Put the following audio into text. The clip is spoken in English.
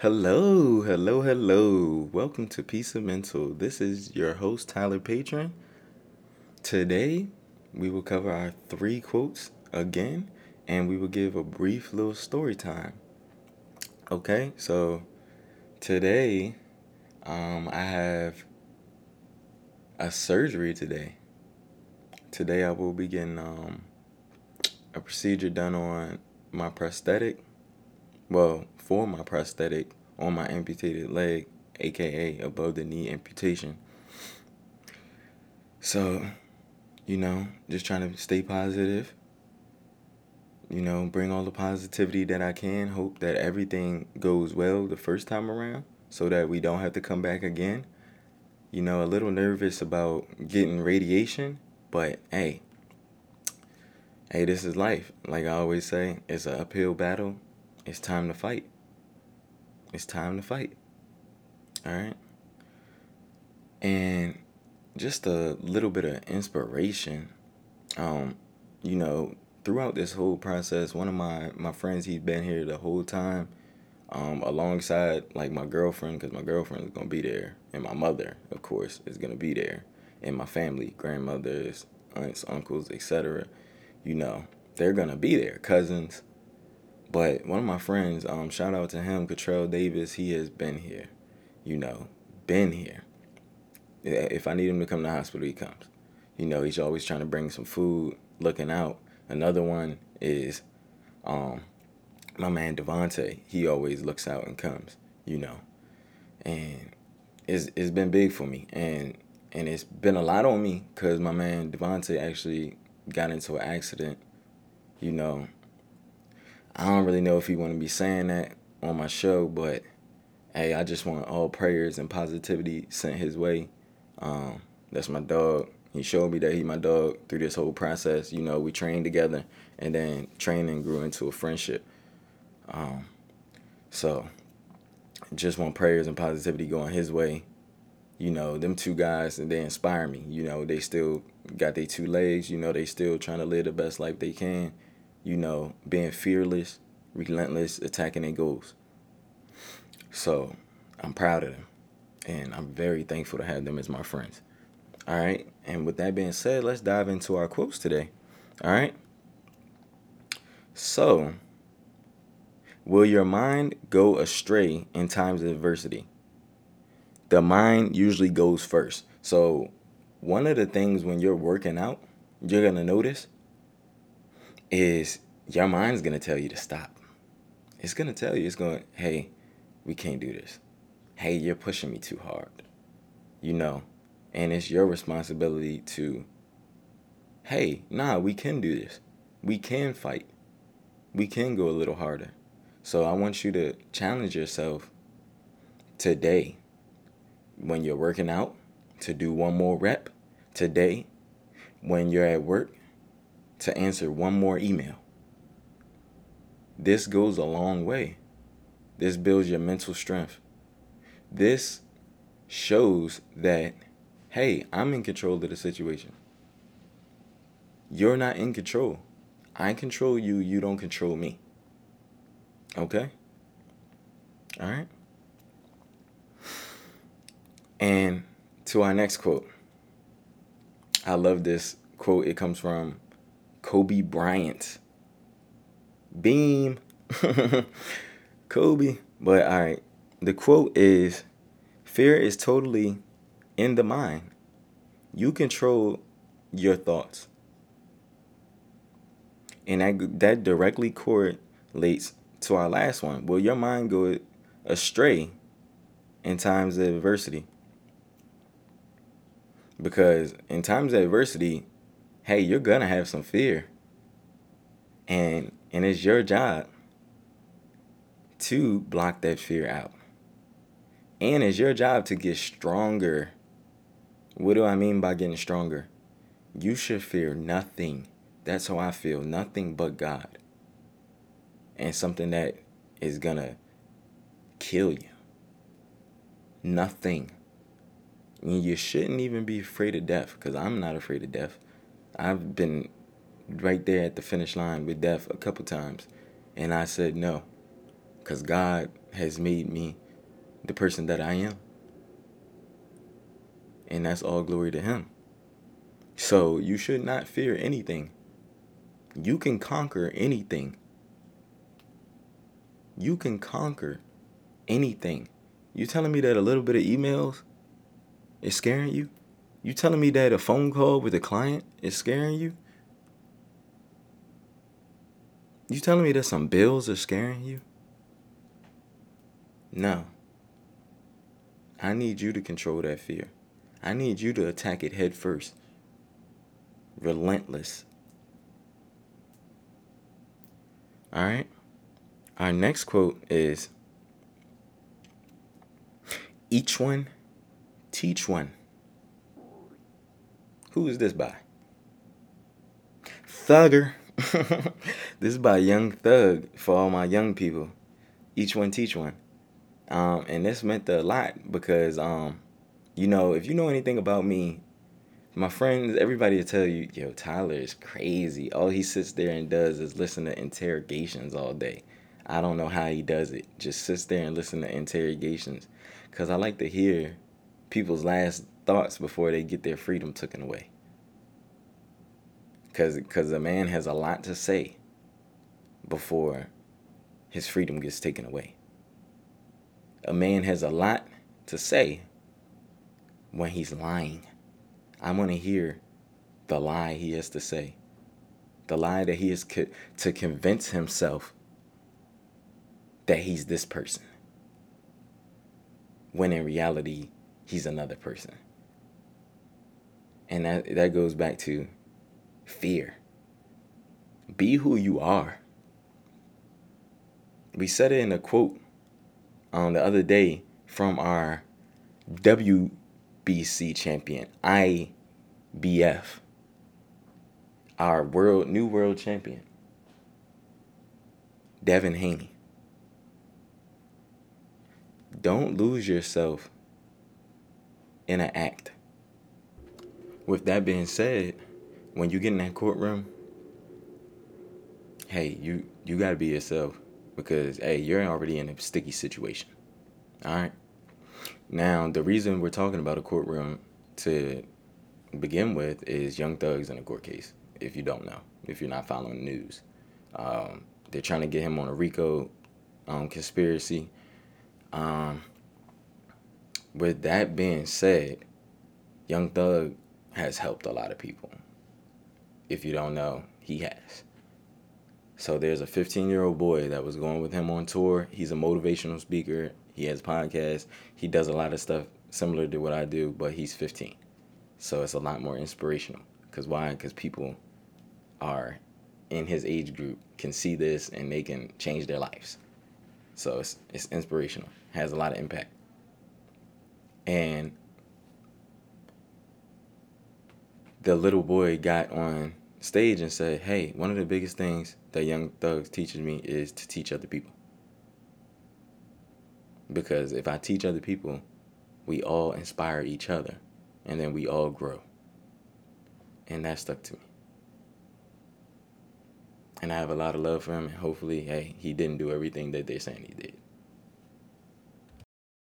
Hello, hello, hello. Welcome to Peace of Mental. This is your host, Tyler Patron. Today, we will cover our three quotes again, and we will give a brief little story time. Okay, so today, um, I have a surgery today. Today, I will be getting um, a procedure done on my prosthetic. Well, for my prosthetic on my amputated leg, aka above the knee amputation. So, you know, just trying to stay positive. You know, bring all the positivity that I can. Hope that everything goes well the first time around so that we don't have to come back again. You know, a little nervous about getting radiation, but hey, hey, this is life. Like I always say, it's an uphill battle. It's time to fight. It's time to fight. All right. And just a little bit of inspiration. Um, you know, throughout this whole process, one of my my friends, he's been here the whole time, um, alongside like my girlfriend, because my girlfriend is gonna be there, and my mother, of course, is gonna be there, and my family, grandmothers, aunts, uncles, etc. You know, they're gonna be there, cousins. But one of my friends, um, shout out to him, Cottrell Davis. He has been here, you know, been here. If I need him to come to the hospital, he comes. You know, he's always trying to bring some food, looking out. Another one is um, my man Devonte. He always looks out and comes, you know. And it's, it's been big for me. And and it's been a lot on me because my man Devonte actually got into an accident, you know. I don't really know if he want to be saying that on my show, but hey, I just want all prayers and positivity sent his way. Um, that's my dog. He showed me that he my dog through this whole process. You know, we trained together, and then training grew into a friendship. Um, so, just want prayers and positivity going his way. You know, them two guys, and they inspire me. You know, they still got their two legs. You know, they still trying to live the best life they can. You know, being fearless, relentless, attacking their goals. So, I'm proud of them and I'm very thankful to have them as my friends. All right, and with that being said, let's dive into our quotes today. All right. So, will your mind go astray in times of adversity? The mind usually goes first. So, one of the things when you're working out, you're going to notice is your mind's to tell you to stop. It's to tell you, it's going, hey, we can't do this hey, you're pushing me too hard. You know, and it's your responsibility to, hey, nah, we can do this. We can fight. We can go a little harder. So I want you to challenge yourself today when you're working out to do one more rep. Today when you're at work to answer one more email. This goes a long way. This builds your mental strength. This shows that, hey, I'm in control of the situation. You're not in control. I control you, you don't control me. Okay? All right? And to our next quote. I love this quote. It comes from Kobe Bryant. Beam. Kobe. But all right, the quote is Fear is totally in the mind. You control your thoughts. And that, that directly correlates to our last one. Will your mind go astray in times of adversity? Because in times of adversity, hey, you're to have some fear. And and it's your job to block that fear out. And it's your job to get stronger. What do I mean by getting stronger? You should fear nothing. That's how I feel. Nothing but God. And something that is to kill you. Nothing. And you shouldn't even be afraid of death because I'm not afraid of death. I've been right there at the finish line with death a couple times. And I said no because God has made me the person that I am. And that's all glory to Him. So you should not fear anything. You can conquer anything. You can conquer anything. You telling me that a little bit of emails is scaring you? You telling me that a phone call with a client is scaring you? You telling me that some bills are scaring you? No. I need you to control that fear. I need you to attack it head first. Relentless. All right? Our next quote is Each one, teach one. Who is this by? Thugger. this is by Young Thug for all my young people. Each one teach one. Um, and this meant a lot because, um, you know, if you know anything about me, my friends, everybody will tell you, yo, Tyler is crazy. All he sits there and does is listen to interrogations all day. I don't know how he does it. Just sits there and listen to interrogations. Because I like to hear people's last thoughts before they get their freedom taken away because because a man has a lot to say before his freedom gets taken away. A man has a lot to say when he's lying. I want to hear the lie he has to say. The lie that he is co- to convince himself that he's this person. When in reality, he's another person. And that that goes back to fear. Be who you are. We said it in a quote um, the other day from our WBC champion, IBF, our world new world champion, Devin Haney. Don't lose yourself in an act. With that being said, when you get in that courtroom, hey, you you gotta be yourself because hey, you're already in a sticky situation. All right. Now the reason we're talking about a courtroom to begin with is Young Thugs in a court case. If you don't know, if you're not following the news, um, they're trying to get him on a RICO um, conspiracy. Um, with that being said, Young Thug has helped a lot of people if you don't know, he has. So there's a 15 year old boy that was going with him on tour. He's a motivational speaker. He has podcasts. He does a lot of stuff similar to what I do, but he's 15. So it's a lot more inspirational. Because why? Because people are in his age group can see this and they can change their lives. So it's it's inspirational. Has a lot of impact. And the little boy got on stage and said, Hey, one of the biggest things that Young Thugs teaches me is to teach other people. Because if I teach other people, we all inspire each other and then we all grow. And that stuck to me. And I have a lot of love for him, and hopefully, hey, he didn't do everything that they're saying he did.